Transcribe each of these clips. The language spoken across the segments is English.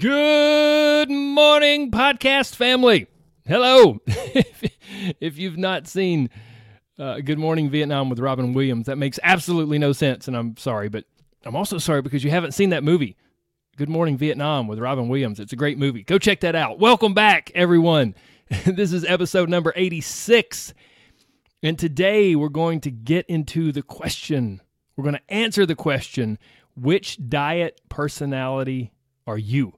Good morning, podcast family. Hello. if you've not seen uh, Good Morning Vietnam with Robin Williams, that makes absolutely no sense, and I'm sorry, but I'm also sorry because you haven't seen that movie, Good Morning Vietnam with Robin Williams. It's a great movie. Go check that out. Welcome back, everyone. this is episode number 86, and today we're going to get into the question. We're going to answer the question which diet personality are you?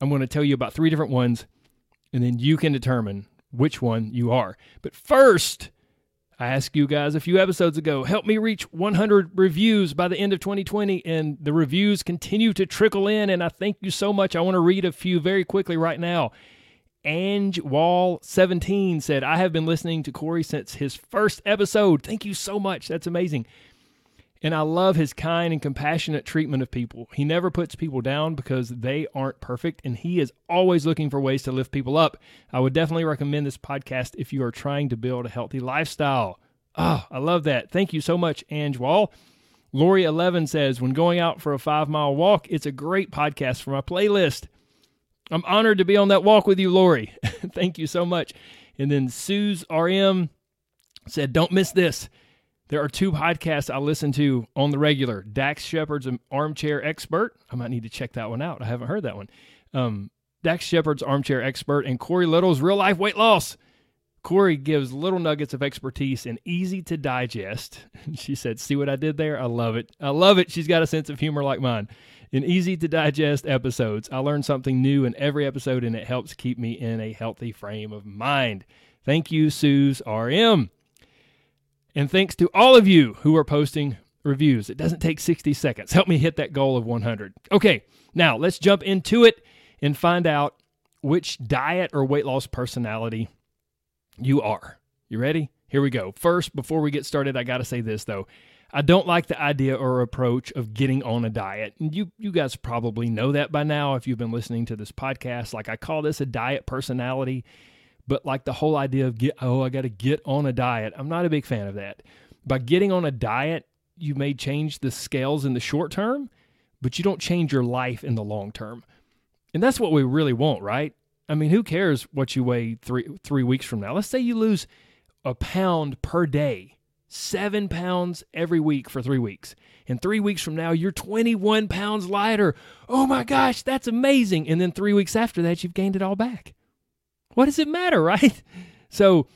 I'm going to tell you about three different ones, and then you can determine which one you are. But first, I asked you guys a few episodes ago, help me reach 100 reviews by the end of 2020, and the reviews continue to trickle in, and I thank you so much. I want to read a few very quickly right now. Ange Wall 17 said, I have been listening to Corey since his first episode. Thank you so much. That's amazing. And I love his kind and compassionate treatment of people. He never puts people down because they aren't perfect, and he is always looking for ways to lift people up. I would definitely recommend this podcast if you are trying to build a healthy lifestyle. Oh, I love that. Thank you so much, Ange Wall. Lori 11 says, When going out for a five mile walk, it's a great podcast for my playlist. I'm honored to be on that walk with you, Lori. Thank you so much. And then Suze RM said, Don't miss this. There are two podcasts I listen to on the regular Dax Shepard's Armchair Expert. I might need to check that one out. I haven't heard that one. Um, Dax Shepard's Armchair Expert and Corey Little's Real Life Weight Loss. Corey gives little nuggets of expertise and easy to digest. She said, See what I did there? I love it. I love it. She's got a sense of humor like mine. In easy to digest episodes, I learn something new in every episode and it helps keep me in a healthy frame of mind. Thank you, Suze RM. And thanks to all of you who are posting reviews. It doesn't take 60 seconds. Help me hit that goal of 100. Okay, now let's jump into it and find out which diet or weight loss personality you are. You ready? Here we go. First, before we get started, I got to say this though. I don't like the idea or approach of getting on a diet. And you you guys probably know that by now if you've been listening to this podcast. Like I call this a diet personality but like the whole idea of get oh I got to get on a diet, I'm not a big fan of that. By getting on a diet, you may change the scales in the short term, but you don't change your life in the long term. And that's what we really want, right? I mean, who cares what you weigh 3 3 weeks from now? Let's say you lose a pound per day. 7 pounds every week for 3 weeks. And 3 weeks from now you're 21 pounds lighter. Oh my gosh, that's amazing. And then 3 weeks after that you've gained it all back. What does it matter, right? So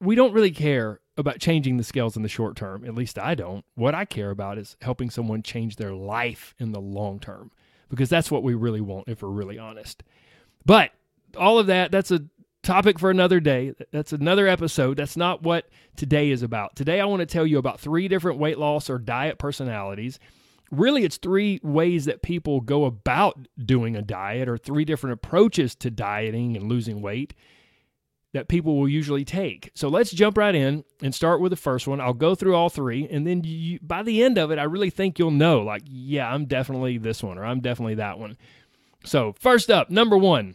we don't really care about changing the scales in the short term. At least I don't. What I care about is helping someone change their life in the long term because that's what we really want if we're really honest. But all of that, that's a topic for another day. That's another episode. That's not what today is about. Today, I want to tell you about three different weight loss or diet personalities really it's three ways that people go about doing a diet or three different approaches to dieting and losing weight that people will usually take. So let's jump right in and start with the first one. I'll go through all three and then you, by the end of it I really think you'll know like yeah, I'm definitely this one or I'm definitely that one. So, first up, number 1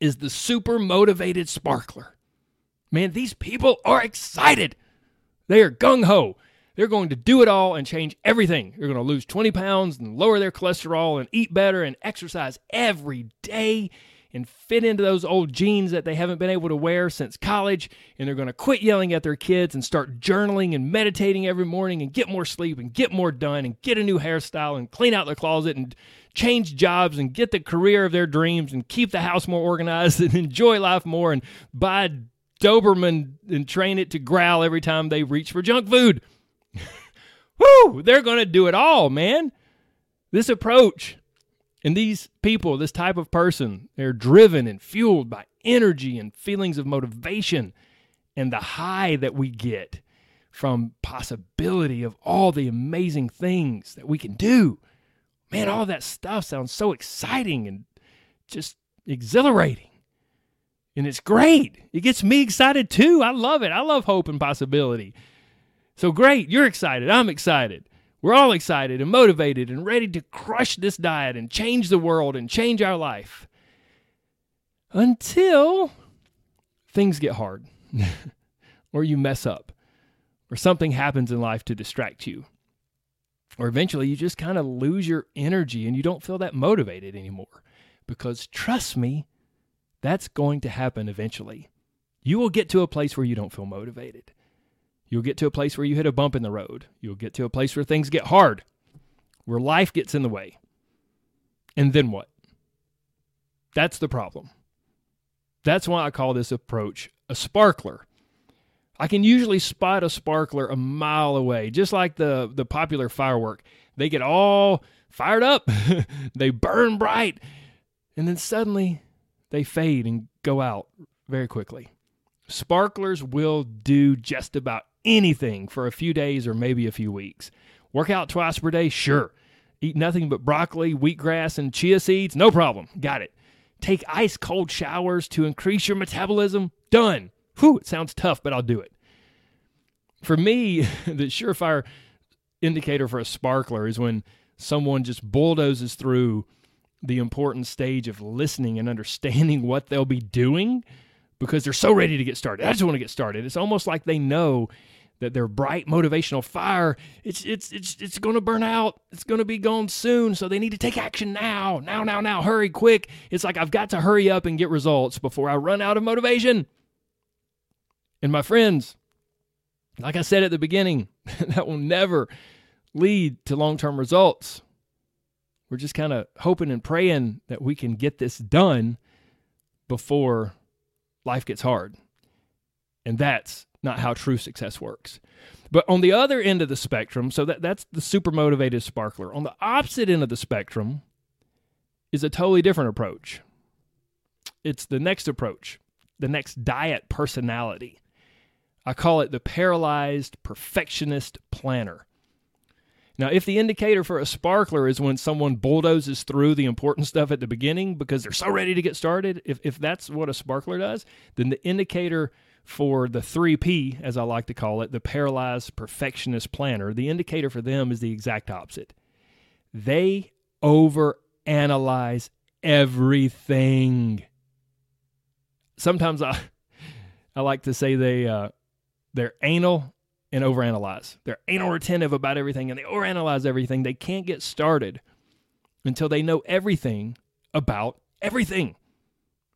is the super motivated sparkler. Man, these people are excited. They are gung ho. They're going to do it all and change everything. They're going to lose 20 pounds and lower their cholesterol and eat better and exercise every day and fit into those old jeans that they haven't been able to wear since college. And they're going to quit yelling at their kids and start journaling and meditating every morning and get more sleep and get more done and get a new hairstyle and clean out their closet and change jobs and get the career of their dreams and keep the house more organized and enjoy life more and buy Doberman and train it to growl every time they reach for junk food. Woo! They're going to do it all, man. This approach and these people, this type of person, they're driven and fueled by energy and feelings of motivation and the high that we get from possibility of all the amazing things that we can do. Man, all that stuff sounds so exciting and just exhilarating. And it's great. It gets me excited too. I love it. I love hope and possibility. So great. You're excited. I'm excited. We're all excited and motivated and ready to crush this diet and change the world and change our life. Until things get hard, or you mess up, or something happens in life to distract you. Or eventually you just kind of lose your energy and you don't feel that motivated anymore. Because trust me, that's going to happen eventually. You will get to a place where you don't feel motivated. You'll get to a place where you hit a bump in the road. You'll get to a place where things get hard, where life gets in the way. And then what? That's the problem. That's why I call this approach a sparkler. I can usually spot a sparkler a mile away, just like the, the popular firework. They get all fired up, they burn bright, and then suddenly they fade and go out very quickly. Sparklers will do just about anything for a few days or maybe a few weeks. Work out twice per day? Sure. Eat nothing but broccoli, wheatgrass, and chia seeds? No problem. Got it. Take ice cold showers to increase your metabolism? Done. Whew, it sounds tough, but I'll do it. For me, the surefire indicator for a sparkler is when someone just bulldozes through the important stage of listening and understanding what they'll be doing because they're so ready to get started. I just want to get started. It's almost like they know that their bright motivational fire it's it's it's it's going to burn out. It's going to be gone soon, so they need to take action now. Now, now, now. Hurry quick. It's like I've got to hurry up and get results before I run out of motivation. And my friends, like I said at the beginning, that will never lead to long-term results. We're just kind of hoping and praying that we can get this done before life gets hard. And that's not how true success works. But on the other end of the spectrum, so that, that's the super motivated sparkler. On the opposite end of the spectrum is a totally different approach. It's the next approach, the next diet personality. I call it the paralyzed perfectionist planner. Now, if the indicator for a sparkler is when someone bulldozes through the important stuff at the beginning because they're so ready to get started, if, if that's what a sparkler does, then the indicator for the 3P, as I like to call it, the paralyzed perfectionist planner, the indicator for them is the exact opposite. They overanalyze everything. Sometimes I, I like to say they, uh, they're anal and overanalyze. They're anal retentive about everything and they overanalyze everything. They can't get started until they know everything about everything.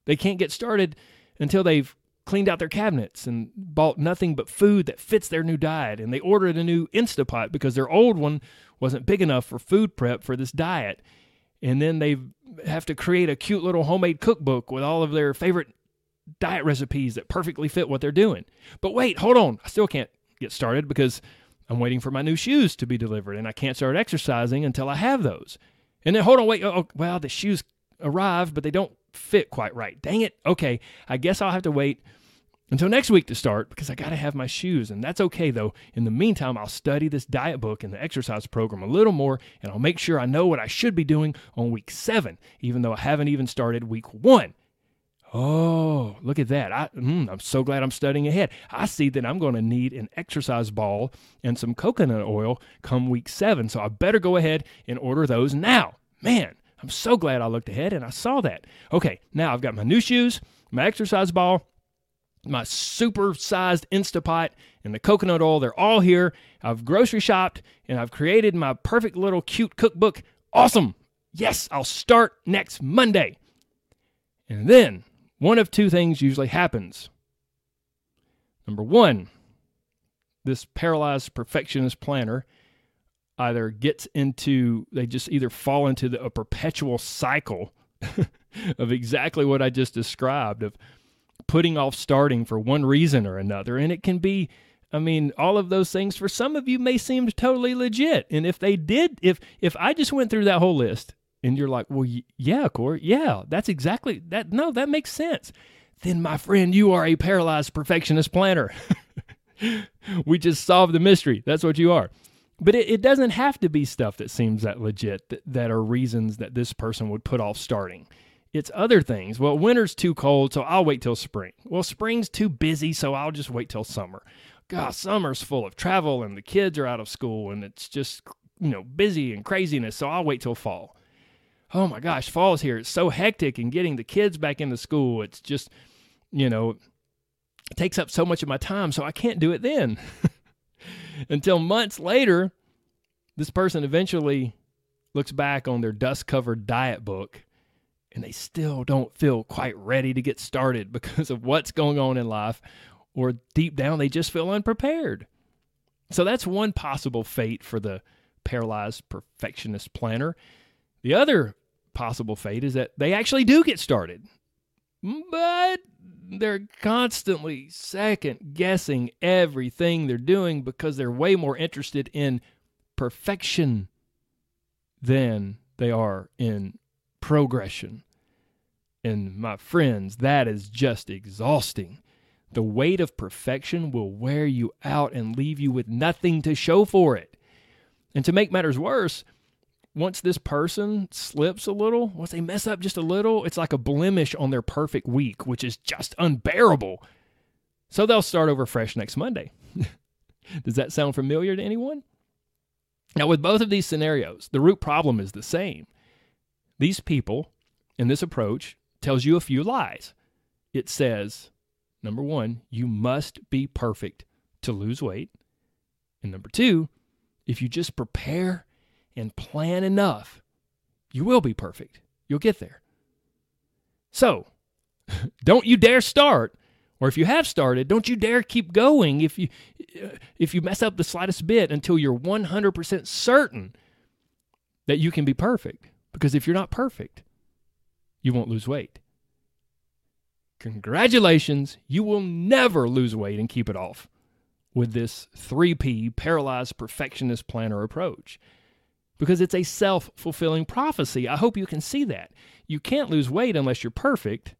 They can't get started until they've cleaned out their cabinets and bought nothing but food that fits their new diet. And they ordered a new Instapot because their old one wasn't big enough for food prep for this diet. And then they have to create a cute little homemade cookbook with all of their favorite diet recipes that perfectly fit what they're doing. But wait, hold on. I still can't get started because I'm waiting for my new shoes to be delivered and I can't start exercising until I have those. And then hold on, wait, oh, oh well, the shoes arrived, but they don't fit quite right. Dang it. Okay, I guess I'll have to wait until next week to start because I got to have my shoes. And that's okay though. In the meantime, I'll study this diet book and the exercise program a little more and I'll make sure I know what I should be doing on week seven, even though I haven't even started week one. Oh, look at that. I, mm, I'm so glad I'm studying ahead. I see that I'm going to need an exercise ball and some coconut oil come week seven. So I better go ahead and order those now. Man, I'm so glad I looked ahead and I saw that. Okay, now I've got my new shoes, my exercise ball, my super sized Instapot, and the coconut oil. They're all here. I've grocery shopped and I've created my perfect little cute cookbook. Awesome. Yes, I'll start next Monday. And then one of two things usually happens. Number one, this paralyzed perfectionist planner either gets into, they just either fall into the, a perpetual cycle of exactly what I just described of putting off starting for one reason or another. And it can be, I mean, all of those things for some of you may seem totally legit. And if they did, if if I just went through that whole list and you're like, well, yeah, Corey, yeah, that's exactly that. No, that makes sense. Then, my friend, you are a paralyzed perfectionist planner. we just solved the mystery. That's what you are. But it, it doesn't have to be stuff that seems that legit, that, that are reasons that this person would put off starting It's other things. Well, winter's too cold, so I'll wait till spring. Well, spring's too busy, so I'll just wait till summer. God, summer's full of travel and the kids are out of school and it's just, you know, busy and craziness, so I'll wait till fall. Oh my gosh, fall's here. It's so hectic and getting the kids back into school. It's just, you know, takes up so much of my time, so I can't do it then. Until months later, this person eventually looks back on their dust covered diet book and they still don't feel quite ready to get started because of what's going on in life, or deep down, they just feel unprepared. So that's one possible fate for the paralyzed perfectionist planner. The other possible fate is that they actually do get started, but they're constantly second guessing everything they're doing because they're way more interested in perfection than they are in progression. And my friends, that is just exhausting. The weight of perfection will wear you out and leave you with nothing to show for it. And to make matters worse, once this person slips a little, once they mess up just a little, it's like a blemish on their perfect week, which is just unbearable. So they'll start over fresh next Monday. Does that sound familiar to anyone? Now, with both of these scenarios, the root problem is the same. These people in this approach tells you a few lies. It says, number one, you must be perfect to lose weight. And number two, if you just prepare and plan enough, you will be perfect. You'll get there. So, don't you dare start or if you have started, don't you dare keep going if you uh, if you mess up the slightest bit until you're 100% certain that you can be perfect because if you're not perfect, you won't lose weight. Congratulations, you will never lose weight and keep it off with this 3P paralyzed perfectionist planner approach because it's a self fulfilling prophecy. I hope you can see that. You can't lose weight unless you're perfect.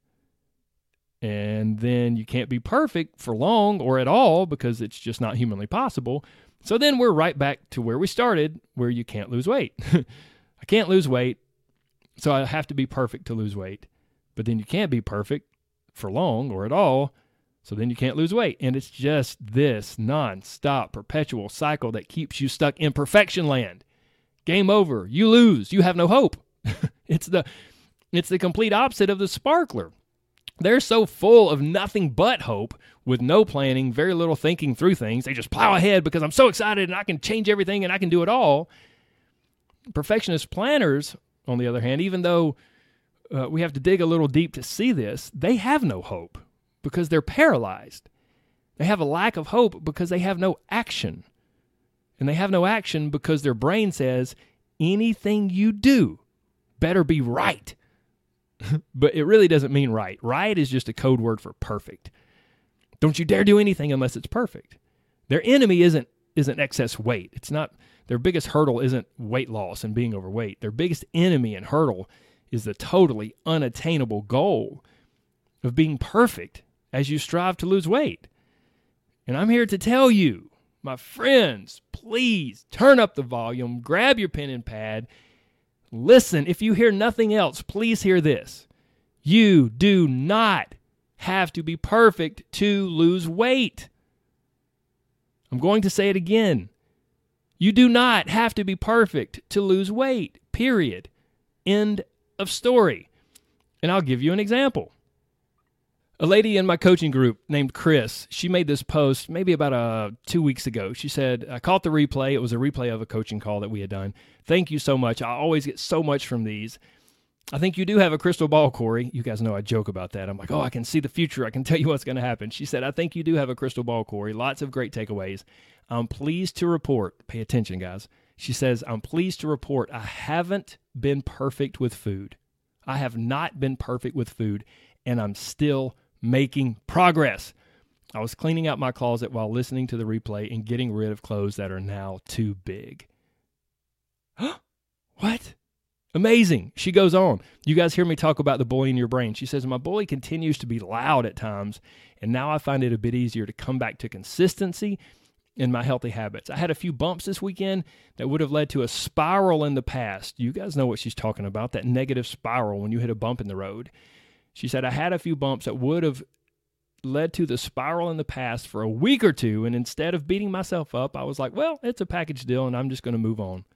And then you can't be perfect for long or at all because it's just not humanly possible. So then we're right back to where we started, where you can't lose weight. I can't lose weight, so I have to be perfect to lose weight. But then you can't be perfect for long or at all, so then you can't lose weight. And it's just this non-stop perpetual cycle that keeps you stuck in perfection land. Game over. You lose. You have no hope. it's the it's the complete opposite of the sparkler. They're so full of nothing but hope with no planning, very little thinking through things. They just plow ahead because I'm so excited and I can change everything and I can do it all. Perfectionist planners, on the other hand, even though uh, we have to dig a little deep to see this, they have no hope because they're paralyzed. They have a lack of hope because they have no action. And they have no action because their brain says anything you do better be right. but it really doesn't mean right. Right is just a code word for perfect. Don't you dare do anything unless it's perfect. Their enemy isn't isn't excess weight. It's not their biggest hurdle isn't weight loss and being overweight. Their biggest enemy and hurdle is the totally unattainable goal of being perfect as you strive to lose weight. And I'm here to tell you my friends, please turn up the volume, grab your pen and pad, listen. If you hear nothing else, please hear this. You do not have to be perfect to lose weight. I'm going to say it again. You do not have to be perfect to lose weight, period. End of story. And I'll give you an example. A lady in my coaching group named Chris, she made this post maybe about uh, two weeks ago. She said, I caught the replay. It was a replay of a coaching call that we had done. Thank you so much. I always get so much from these. I think you do have a crystal ball, Corey. You guys know I joke about that. I'm like, oh, I can see the future. I can tell you what's going to happen. She said, I think you do have a crystal ball, Corey. Lots of great takeaways. I'm pleased to report, pay attention, guys. She says, I'm pleased to report I haven't been perfect with food. I have not been perfect with food, and I'm still making progress. I was cleaning out my closet while listening to the replay and getting rid of clothes that are now too big. Huh? What? Amazing. She goes on. You guys hear me talk about the bully in your brain. She says, My bully continues to be loud at times, and now I find it a bit easier to come back to consistency in my healthy habits. I had a few bumps this weekend that would have led to a spiral in the past. You guys know what she's talking about that negative spiral when you hit a bump in the road. She said, I had a few bumps that would have led to the spiral in the past for a week or two. And instead of beating myself up, I was like, well, it's a package deal and I'm just going to move on.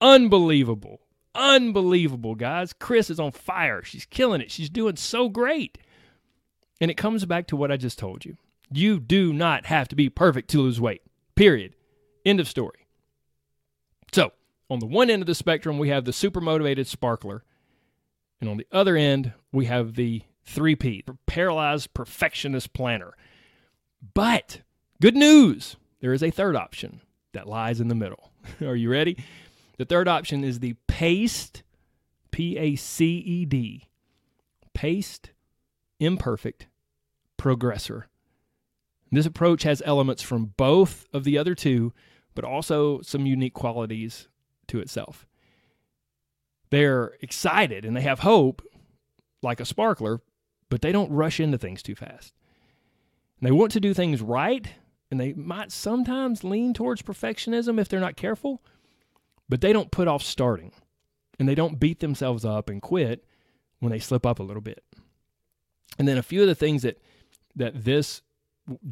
Unbelievable. Unbelievable, guys. Chris is on fire. She's killing it. She's doing so great. And it comes back to what I just told you. You do not have to be perfect to lose weight. Period. End of story. So, on the one end of the spectrum, we have the super motivated sparkler. And on the other end, we have the 3P, paralyzed perfectionist planner. But good news, there is a third option that lies in the middle. Are you ready? The third option is the paced, P A C E D, paced, imperfect progressor. This approach has elements from both of the other two, but also some unique qualities to itself. They're excited and they have hope, like a sparkler, but they don't rush into things too fast. And they want to do things right, and they might sometimes lean towards perfectionism if they're not careful, but they don't put off starting. And they don't beat themselves up and quit when they slip up a little bit. And then a few of the things that that this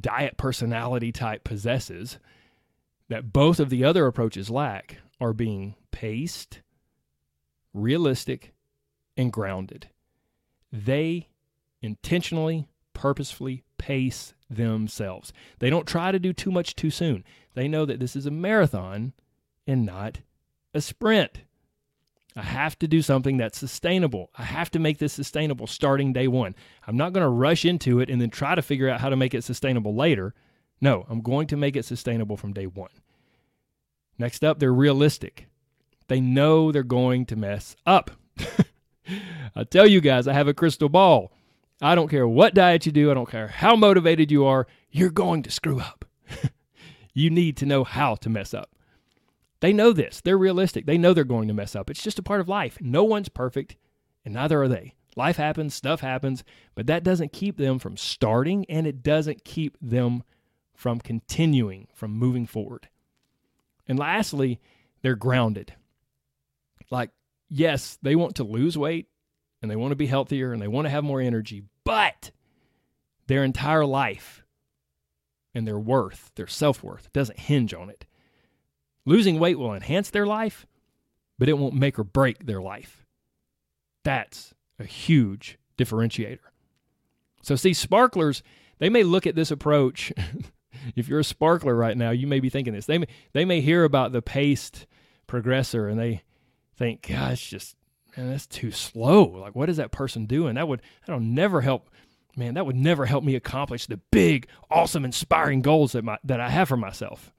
diet personality type possesses that both of the other approaches lack are being paced, realistic, and grounded. They intentionally, purposefully pace themselves. They don't try to do too much too soon. They know that this is a marathon and not a sprint. I have to do something that's sustainable. I have to make this sustainable starting day one. I'm not going to rush into it and then try to figure out how to make it sustainable later. No, I'm going to make it sustainable from day one. Next up, they're realistic. They know they're going to mess up. I tell you guys, I have a crystal ball. I don't care what diet you do, I don't care how motivated you are, you're going to screw up. you need to know how to mess up. They know this. They're realistic. They know they're going to mess up. It's just a part of life. No one's perfect, and neither are they. Life happens, stuff happens, but that doesn't keep them from starting, and it doesn't keep them from continuing, from moving forward. And lastly, they're grounded. Like, yes, they want to lose weight and they want to be healthier and they want to have more energy, but their entire life and their worth, their self worth, doesn't hinge on it. Losing weight will enhance their life, but it won't make or break their life. That's a huge differentiator. So, see, sparklers, they may look at this approach. if you're a sparkler right now, you may be thinking this. They may, they may hear about the paced progressor and they think, gosh, just man, that's too slow. Like, what is that person doing? That would that'll never help. Man, that would never help me accomplish the big, awesome, inspiring goals that my that I have for myself.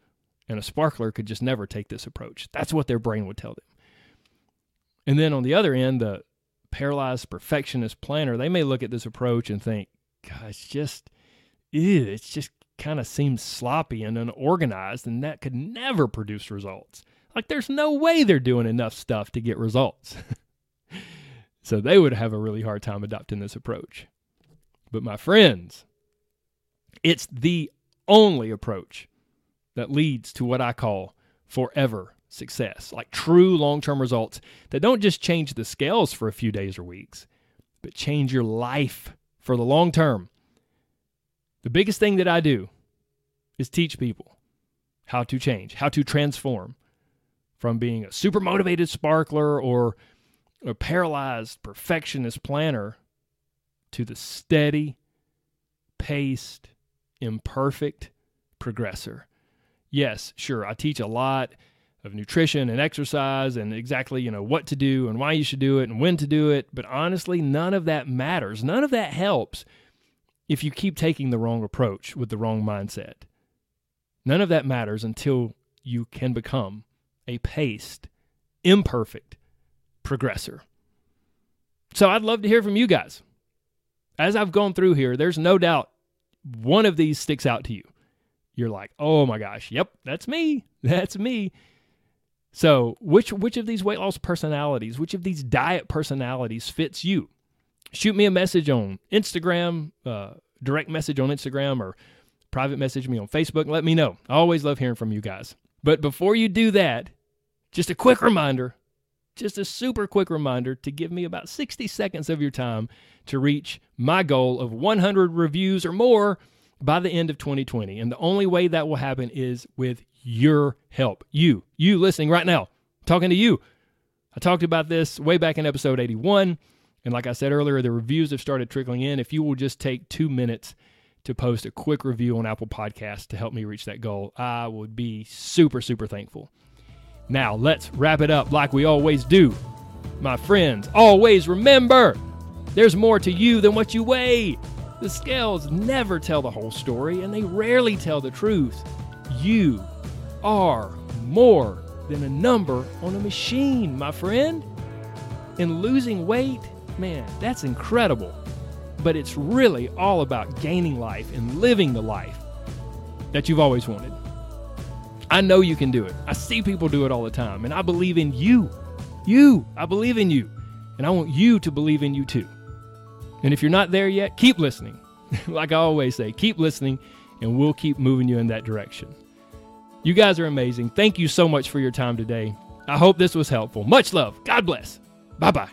And a sparkler could just never take this approach. That's what their brain would tell them. And then on the other end, the paralyzed perfectionist planner, they may look at this approach and think, God, it's just, ew, it just kind of seems sloppy and unorganized, and that could never produce results. Like, there's no way they're doing enough stuff to get results. So they would have a really hard time adopting this approach. But my friends, it's the only approach that leads to what I call forever success, like true long term results that don't just change the scales for a few days or weeks, but change your life for the long term. The biggest thing that I do is teach people how to change, how to transform from being a super motivated sparkler or a paralyzed perfectionist planner to the steady, paced, imperfect progressor. Yes, sure, I teach a lot of nutrition and exercise and exactly, you know, what to do and why you should do it and when to do it, but honestly, none of that matters. None of that helps if you keep taking the wrong approach with the wrong mindset. None of that matters until you can become a paced, imperfect, progressor. So I'd love to hear from you guys. As I've gone through here, there's no doubt one of these sticks out to you. You're like, oh my gosh, yep, that's me. That's me. So, which which of these weight loss personalities, which of these diet personalities fits you? Shoot me a message on Instagram, uh, direct message on Instagram, or private message me on Facebook and let me know. I always love hearing from you guys. But before you do that, just a quick reminder, just a super quick reminder to give me about 60 seconds of your time to reach my goal of 100 reviews or more by the end of 2020. And the only way that will happen is with your help. You, you listening right now, talking to you. I talked about this way back in episode 81. And like I said earlier, the reviews have started trickling in. If you will just take two minutes to post a quick review on Apple Podcasts to help me reach that goal, I would be super, super thankful. Now, let's wrap it up like we always do. My friends, always remember there's more to you than what you weigh. The scales never tell the whole story, and they rarely tell the truth. You are more than a number on a machine, my friend. And losing weight, man, that's incredible. But it's really all about gaining life and living the life that you've always wanted. I know you can do it. I see people do it all the time, and I believe in you. You, I believe in you. And I want you to believe in you too. And if you're not there yet, keep listening. like I always say, keep listening, and we'll keep moving you in that direction. You guys are amazing. Thank you so much for your time today. I hope this was helpful. Much love. God bless. Bye bye.